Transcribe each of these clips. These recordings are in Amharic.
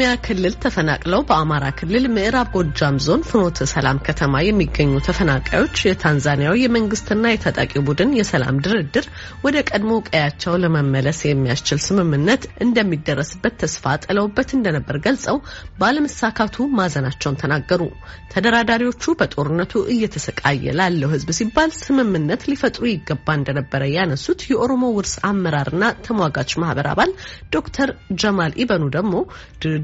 ከኦሮሚያ ክልል ተፈናቅለው በአማራ ክልል ምዕራብ ጎጃም ዞን ፍኖተ ሰላም ከተማ የሚገኙ ተፈናቃዮች የታንዛኒያው የመንግስትና የታጣቂ ቡድን የሰላም ድርድር ወደ ቀድሞ ቀያቸው ለመመለስ የሚያስችል ስምምነት እንደሚደረስበት ተስፋ ጥለውበት እንደነበር ገልጸው ባለመሳካቱ ማዘናቸውን ተናገሩ። ተደራዳሪዎቹ በጦርነቱ እየተሰቃየ ላለው ሕዝብ ሲባል ስምምነት ሊፈጥሩ ይገባ እንደነበረ ያነሱት የኦሮሞ ውርስ አመራርና ተሟጋች ማህበር አባል ዶክተር ጀማል ኢበኑ ደግሞ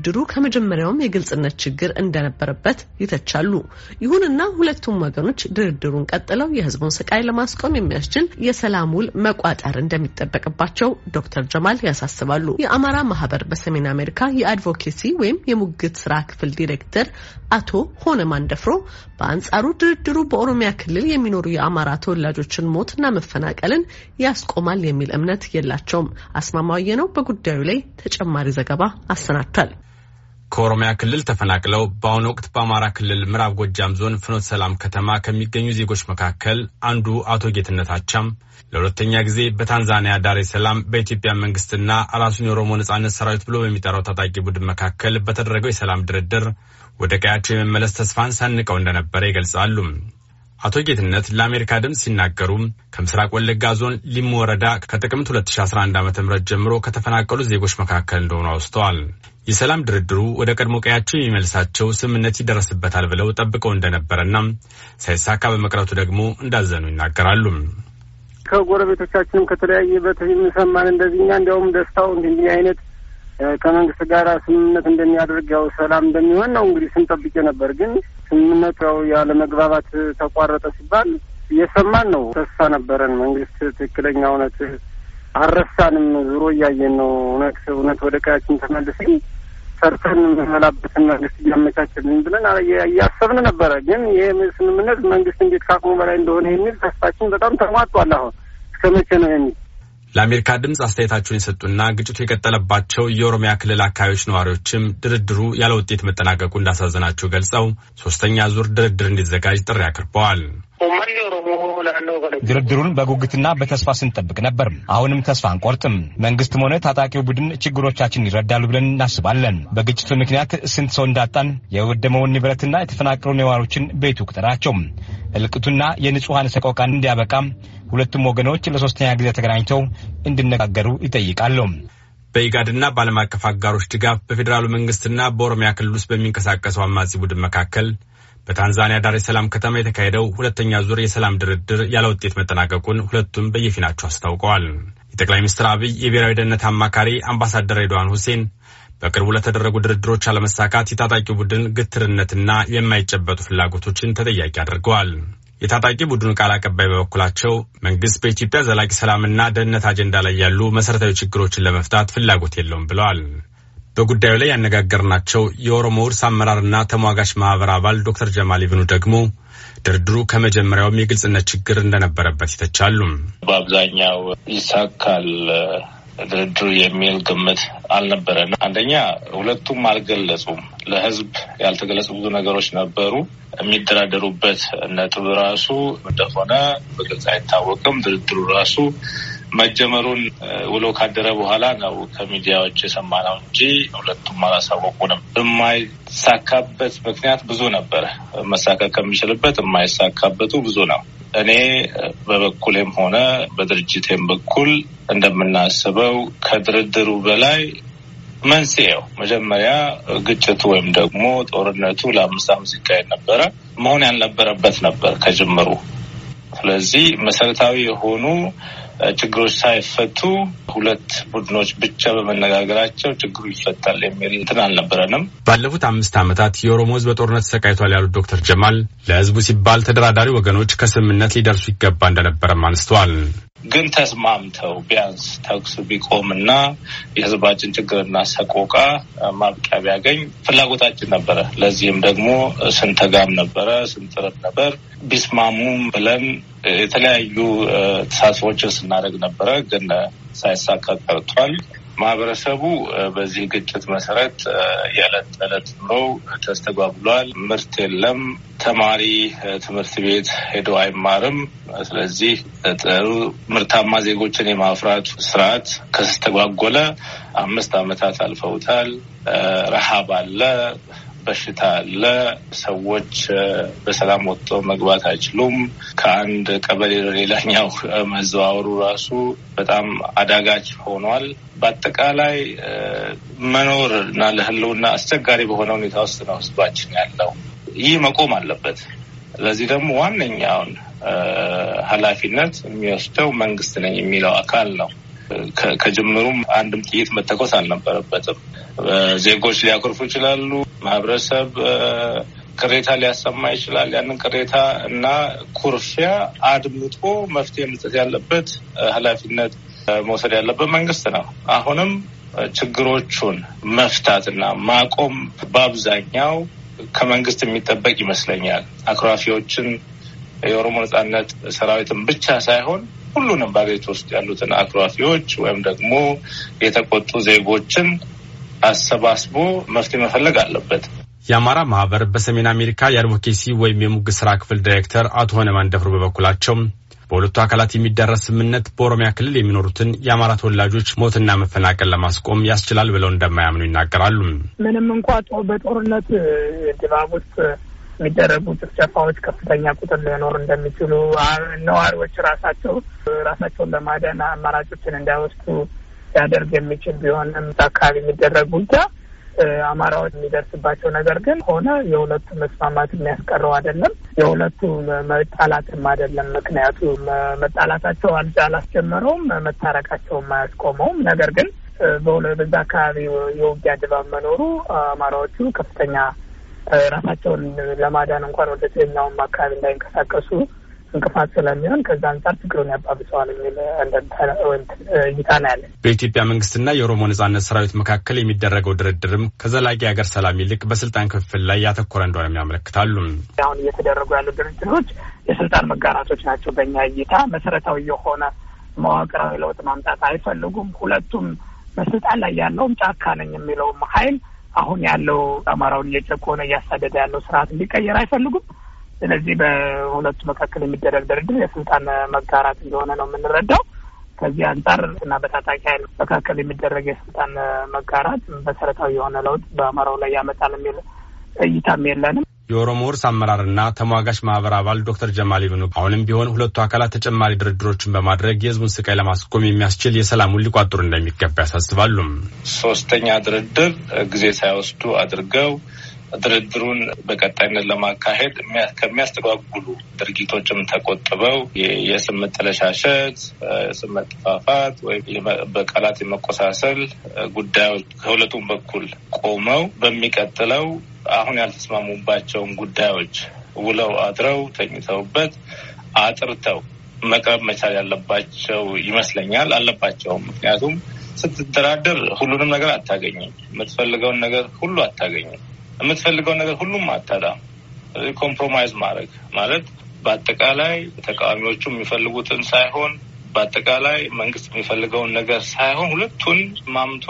ድርድሩ ከመጀመሪያውም የግልጽነት ችግር እንደነበረበት ይተቻሉ። ይሁንና ሁለቱም ወገኖች ድርድሩን ቀጥለው የህዝቡን ስቃይ ለማስቆም የሚያስችል የሰላም ውል መቋጠር እንደሚጠበቅባቸው ዶክተር ጀማል ያሳስባሉ። የአማራ ማህበር በሰሜን አሜሪካ የአድቮኬሲ ወይም የሙግት ስራ ክፍል ዲሬክተር አቶ ሆነ ማንደፍሮ በአንጻሩ ድርድሩ በኦሮሚያ ክልል የሚኖሩ የአማራ ተወላጆችን ሞትና መፈናቀልን ያስቆማል የሚል እምነት የላቸውም። አስማማየ ነው በጉዳዩ ላይ ተጨማሪ ዘገባ አሰናድቷል። ከኦሮሚያ ክልል ተፈናቅለው በአሁኑ ወቅት በአማራ ክልል ምዕራብ ጎጃም ዞን ፍኖተ ሰላም ከተማ ከሚገኙ ዜጎች መካከል አንዱ አቶ ጌትነት አቻም ለሁለተኛ ጊዜ በታንዛኒያ ዳሬ ሰላም በኢትዮጵያ መንግስትና ራሱን የኦሮሞ ነጻነት ሰራዊት ብሎ በሚጠራው ታጣቂ ቡድን መካከል በተደረገው የሰላም ድርድር ወደ ቀያቸው የመመለስ ተስፋን ሰንቀው እንደነበረ ይገልጻሉ። አቶ ጌትነት ለአሜሪካ ድምፅ ሲናገሩ ከምስራቅ ወለጋ ዞን ሊሙ ወረዳ ከጥቅምት 2011 ዓ ም ጀምሮ ከተፈናቀሉ ዜጎች መካከል እንደሆኑ አውስተዋል። የሰላም ድርድሩ ወደ ቀድሞ ቀያቸው የሚመልሳቸው ስምምነት ይደረስበታል ብለው ጠብቀው እንደነበረና ሳይሳካ በመቅረቱ ደግሞ እንዳዘኑ ይናገራሉ። ከጎረቤቶቻችንም ከተለያየ በሰማን እንደዚህ እኛ እንዲያውም ደስታው እንዲህ አይነት ከመንግስት ጋር ስምምነት እንደሚያደርግ ያው ሰላም እንደሚሆን ነው እንግዲህ ስንጠብቅ ነበር። ግን ስምምነቱ ያው ያለ ተቋረጠ ሲባል እየሰማን ነው። ተስፋ ነበረን። መንግስት ትክክለኛ እውነት አልረሳንም። ዙሮ እያየን ነው። እውነት እውነት ወደ ቀያችን ተመልሰን ሰርተን የምንመላበትን መንግስት እያመቻችልን ብለን እያሰብን ነበረ። ግን ይህ ስምምነት መንግስት እንዴት ከአቅሙ በላይ እንደሆነ የሚል ተስፋችን በጣም ተሟጧል። አሁን እስከ መቼ ነው የሚል ለአሜሪካ ድምፅ አስተያየታቸውን የሰጡና ግጭቱ የቀጠለባቸው የኦሮሚያ ክልል አካባቢዎች ነዋሪዎችም ድርድሩ ያለ ውጤት መጠናቀቁ እንዳሳዘናቸው ገልጸው ሶስተኛ ዙር ድርድር እንዲዘጋጅ ጥሪ አቅርበዋል። ድርድሩን በጉጉትና በተስፋ ስንጠብቅ ነበር። አሁንም ተስፋ አንቆርጥም። መንግስትም ሆነ ታጣቂው ቡድን ችግሮቻችን ይረዳሉ ብለን እናስባለን። በግጭቱ ምክንያት ስንት ሰው እንዳጣን፣ የወደመውን ንብረትና የተፈናቀሉ ነዋሪዎችን ቤቱ ቁጠራቸው። እልቅቱና የንጹሐን ሰቆቃን እንዲያበቃም ሁለቱም ወገኖች ለሶስተኛ ጊዜ ተገናኝተው እንዲነጋገሩ ይጠይቃሉ። በኢጋድና በዓለም አቀፍ አጋሮች ድጋፍ በፌዴራሉ መንግስትና በኦሮሚያ ክልል ውስጥ በሚንቀሳቀሰው አማጺ ቡድን መካከል በታንዛኒያ ዳሬ ሰላም ከተማ የተካሄደው ሁለተኛ ዙር የሰላም ድርድር ያለ ውጤት መጠናቀቁን ሁለቱም በየፊናቸው አስታውቀዋል። የጠቅላይ ሚኒስትር አብይ የብሔራዊ ደህንነት አማካሪ አምባሳደር ሬድዋን ሁሴን በቅርቡ ለተደረጉ ድርድሮች አለመሳካት የታጣቂ ቡድን ግትርነትና የማይጨበጡ ፍላጎቶችን ተጠያቂ አድርገዋል። የታጣቂ ቡድኑ ቃል አቀባይ በበኩላቸው መንግስት በኢትዮጵያ ዘላቂ ሰላምና ደህንነት አጀንዳ ላይ ያሉ መሠረታዊ ችግሮችን ለመፍታት ፍላጎት የለውም ብለዋል። በጉዳዩ ላይ ያነጋገርናቸው የኦሮሞ ውርስ አመራርና ተሟጋች ማህበር አባል ዶክተር ጀማል ኢብኑ ደግሞ ድርድሩ ከመጀመሪያውም የግልጽነት ችግር እንደነበረበት ይተቻሉ። በአብዛኛው ይሳካል ድርድሩ የሚል ግምት አልነበረንም። አንደኛ ሁለቱም አልገለጹም። ለህዝብ ያልተገለጹ ብዙ ነገሮች ነበሩ። የሚደራደሩበት ነጥብ ራሱ እንደሆነ በግልጽ አይታወቅም። ድርድሩ ራሱ መጀመሩን ውሎ ካደረ በኋላ ነው ከሚዲያዎች የሰማነው እንጂ ሁለቱም አላሳወቁንም። የማይሳካበት ምክንያት ብዙ ነበረ። መሳካት ከሚችልበት የማይሳካበቱ ብዙ ነው። እኔ በበኩሌም ሆነ በድርጅቴም በኩል እንደምናስበው ከድርድሩ በላይ መንስኤው መጀመሪያ ግጭቱ ወይም ደግሞ ጦርነቱ ለአምስት ዓመት ሲካሄድ ነበረ መሆን ያልነበረበት ነበር ከጅምሩ። ስለዚህ መሰረታዊ የሆኑ ችግሮች ሳይፈቱ ሁለት ቡድኖች ብቻ በመነጋገራቸው ችግሩ ይፈታል የሚል እንትን አልነበረንም። ባለፉት አምስት ዓመታት የኦሮሞ ሕዝብ በጦርነት ተሰቃይቷል ያሉት ዶክተር ጀማል ለሕዝቡ ሲባል ተደራዳሪ ወገኖች ከስምምነት ሊደርሱ ይገባ እንደነበረም አንስተዋል። ግን ተስማምተው ቢያንስ ተኩስ ቢቆምና የህዝባችን ችግርና ሰቆቃ ማብቂያ ቢያገኝ ፍላጎታችን ነበረ። ለዚህም ደግሞ ስንተጋም ነበረ፣ ስንጥርም ነበር። ቢስማሙም ብለን የተለያዩ ተሳትፎችን ስናደርግ ነበረ። ግን ሳይሳካ ቀርቷል። ማህበረሰቡ በዚህ ግጭት መሰረት የዕለት ተዕለት ኑሮው ተስተጓጉሏል። ምርት የለም። ተማሪ ትምህርት ቤት ሄዶ አይማርም። ስለዚህ ጥሩ ምርታማ ዜጎችን የማፍራት ስርዓት ከተስተጓጎለ አምስት ዓመታት አልፈውታል። ረሃብ አለ። በሽታ አለ። ሰዎች በሰላም ወጥቶ መግባት አይችሉም። ከአንድ ቀበሌ ሌላኛው መዘዋወሩ ራሱ በጣም አዳጋች ሆኗል። በአጠቃላይ መኖር እና ለሕልውና አስቸጋሪ በሆነ ሁኔታ ውስጥ ነው ህዝባችን ያለው። ይህ መቆም አለበት። ለዚህ ደግሞ ዋነኛውን ኃላፊነት የሚወስደው መንግስት ነኝ የሚለው አካል ነው። ከጅምሩም አንድም ጥይት መተኮስ አልነበረበትም። ዜጎች ሊያኮርፉ ይችላሉ። ማህበረሰብ ቅሬታ ሊያሰማ ይችላል። ያንን ቅሬታ እና ኩርፊያ አድምጦ መፍትሄ መስጠት ያለበት ኃላፊነት መውሰድ ያለበት መንግስት ነው። አሁንም ችግሮቹን መፍታትና ማቆም በአብዛኛው ከመንግስት የሚጠበቅ ይመስለኛል። አኩራፊዎችን የኦሮሞ ነጻነት ሰራዊትን ብቻ ሳይሆን ሁሉንም በአገሪቱ ውስጥ ያሉትን አኩራፊዎች ወይም ደግሞ የተቆጡ ዜጎችን አሰባስቦ መፍትሄ መፈለግ አለበት። የአማራ ማህበር በሰሜን አሜሪካ የአድቮኬሲ ወይም የሙግት ስራ ክፍል ዳይሬክተር አቶ ሆነማን ደፍሮ በበኩላቸው በሁለቱ አካላት የሚደረስ ስምምነት በኦሮሚያ ክልል የሚኖሩትን የአማራ ተወላጆች ሞትና መፈናቀል ለማስቆም ያስችላል ብለው እንደማያምኑ ይናገራሉ። ምንም እንኳ በጦርነት ድባብ ውስጥ የሚደረጉ ጭፍጨፋዎች ከፍተኛ ቁጥር ሊኖር እንደሚችሉ ነዋሪዎች ራሳቸው ራሳቸውን ለማዳን አማራጮችን እንዳይወስዱ ሊያደርግ የሚችል ቢሆንም አካባቢ የሚደረግ ውጊያ አማራዎች የሚደርስባቸው ነገር ግን ሆነ የሁለቱ መስማማት የሚያስቀረው አይደለም። የሁለቱ መጣላትም አይደለም። ምክንያቱም መጣላታቸው አላስጀመረውም፣ መታረቃቸውም አያስቆመውም። ነገር ግን በዛ አካባቢ የውጊያ ድባብ መኖሩ አማራዎቹ ከፍተኛ ራሳቸውን ለማዳን እንኳን ወደ ሌላውም አካባቢ እንዳይንቀሳቀሱ እንቅፋት ስለሚሆን ከዛ አንጻር ችግሩን ያባብሰዋል የሚል እይታ ነው ያለን። በኢትዮጵያ መንግስትና የኦሮሞ ነጻነት ሰራዊት መካከል የሚደረገው ድርድርም ከዘላቂ ሀገር ሰላም ይልቅ በስልጣን ክፍል ላይ ያተኮረ እንደሆነ ያመለክታሉ። አሁን እየተደረጉ ያሉ ድርድሮች የስልጣን መጋራቶች ናቸው። በእኛ እይታ መሰረታዊ የሆነ መዋቅራዊ ለውጥ ማምጣት አይፈልጉም። ሁለቱም በስልጣን ላይ ያለውም ጫካ ነኝ የሚለውም ሀይል አሁን ያለው አማራውን እየጨቆነ እያሳደደ ያለው ስርዓት እንዲቀየር አይፈልጉም። ስለዚህ በሁለቱ መካከል የሚደረግ ድርድር የስልጣን መጋራት እንደሆነ ነው የምንረዳው። ከዚህ አንጻር እና በታጣቂ ኃይል መካከል የሚደረግ የስልጣን መጋራት መሰረታዊ የሆነ ለውጥ በአማራው ላይ ያመጣል የሚል እይታም የለንም። የኦሮሞ ውርስ አመራርና ተሟጋች ማህበር አባል ዶክተር ጀማል ኢብኑ አሁንም ቢሆን ሁለቱ አካላት ተጨማሪ ድርድሮችን በማድረግ የህዝቡን ስቃይ ለማስቆም የሚያስችል የሰላሙን ሊቋጥሩ እንደሚገባ ያሳስባሉ። ሶስተኛ ድርድር ጊዜ ሳይወስዱ አድርገው ድርድሩን በቀጣይነት ለማካሄድ ከሚያስተጓጉሉ ድርጊቶችም ተቆጥበው የስም መጠለሻሸት፣ የስም መጠፋፋት ወይም በቃላት የመቆሳሰል ጉዳዮች ከሁለቱም በኩል ቆመው በሚቀጥለው አሁን ያልተስማሙባቸውን ጉዳዮች ውለው አድረው ተኝተውበት አጥርተው መቅረብ መቻል ያለባቸው ይመስለኛል። አለባቸውም። ምክንያቱም ስትደራደር ሁሉንም ነገር አታገኝም። የምትፈልገውን ነገር ሁሉ አታገኝም። የምትፈልገውን ነገር ሁሉም አታጣም። compromise ማድረግ ማለት በአጠቃላይ ተቃዋሚዎቹ የሚፈልጉትን ሳይሆን በአጠቃላይ መንግስት የሚፈልገውን ነገር ሳይሆን ሁለቱን አማምቶ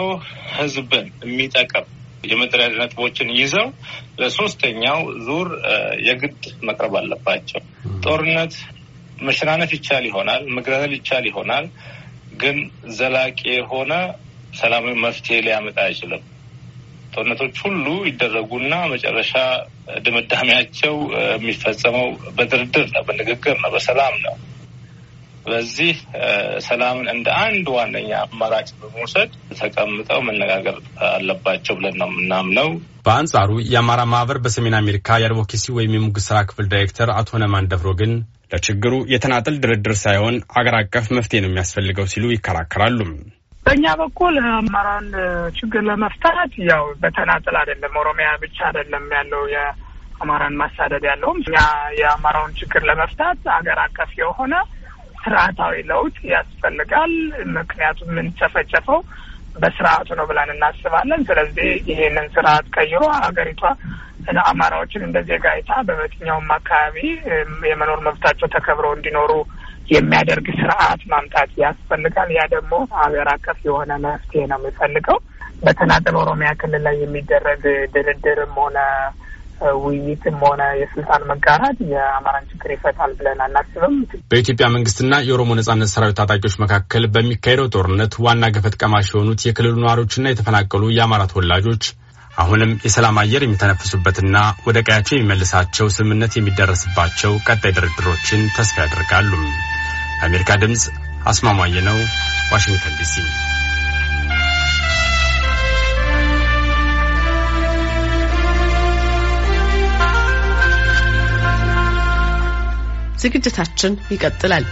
ህዝብን የሚጠቅም የመደራደር ነጥቦችን ይዘው ለሶስተኛው ዙር የግድ መቅረብ አለባቸው። ጦርነት መሸናነፍ ይቻል ይሆናል፣ መግረል ይቻል ይሆናል። ግን ዘላቂ የሆነ ሰላማዊ መፍትሄ ሊያመጣ አይችልም። ጦርነቶች ሁሉ ይደረጉና መጨረሻ ድምዳሜያቸው የሚፈጸመው በድርድር ነው፣ በንግግር ነው፣ በሰላም ነው። ስለዚህ ሰላምን እንደ አንድ ዋነኛ አማራጭ በመውሰድ ተቀምጠው መነጋገር አለባቸው ብለን ነው የምናምነው። በአንጻሩ የአማራ ማህበር በሰሜን አሜሪካ የአድቮኬሲ ወይም የሙግት ስራ ክፍል ዳይሬክተር አቶ ነማን ደፍሮ ግን ለችግሩ የተናጠል ድርድር ሳይሆን አገር አቀፍ መፍትሄ ነው የሚያስፈልገው ሲሉ ይከራከራሉ። በእኛ በኩል አማራን ችግር ለመፍታት ያው በተናጥል አይደለም፣ ኦሮሚያ ብቻ አይደለም ያለው የአማራን ማሳደድ ያለውም እኛ የአማራውን ችግር ለመፍታት አገር አቀፍ የሆነ ስርዓታዊ ለውጥ ያስፈልጋል። ምክንያቱም የምንጨፈጨፈው በስርዓቱ ነው ብለን እናስባለን። ስለዚህ ይሄንን ስርዓት ቀይሮ ሀገሪቷ አማራዎችን እንደ ዜጋ አይታ በየትኛውም አካባቢ የመኖር መብታቸው ተከብረው እንዲኖሩ የሚያደርግ ስርዓት ማምጣት ያስፈልጋል። ያ ደግሞ ሀገር አቀፍ የሆነ መፍትሄ ነው የሚፈልገው። በተናጠል ኦሮሚያ ክልል ላይ የሚደረግ ድርድርም ሆነ ውይይትም ሆነ የስልጣን መጋራት የአማራን ችግር ይፈታል ብለን አናስብም። በኢትዮጵያ መንግስትና የኦሮሞ ነጻነት ሰራዊት ታጣቂዎች መካከል በሚካሄደው ጦርነት ዋና ገፈት ቀማሽ የሆኑት የክልሉ ነዋሪዎችና የተፈናቀሉ የአማራ ተወላጆች አሁንም የሰላም አየር የሚተነፍሱበትና ወደ ቀያቸው የሚመልሳቸው ስምምነት የሚደረስባቸው ቀጣይ ድርድሮችን ተስፋ ያደርጋሉ። የአሜሪካ ድምፅ አስማማየ ነው፣ ዋሽንግተን ዲሲ ዝግጅታችን ይቀጥላል።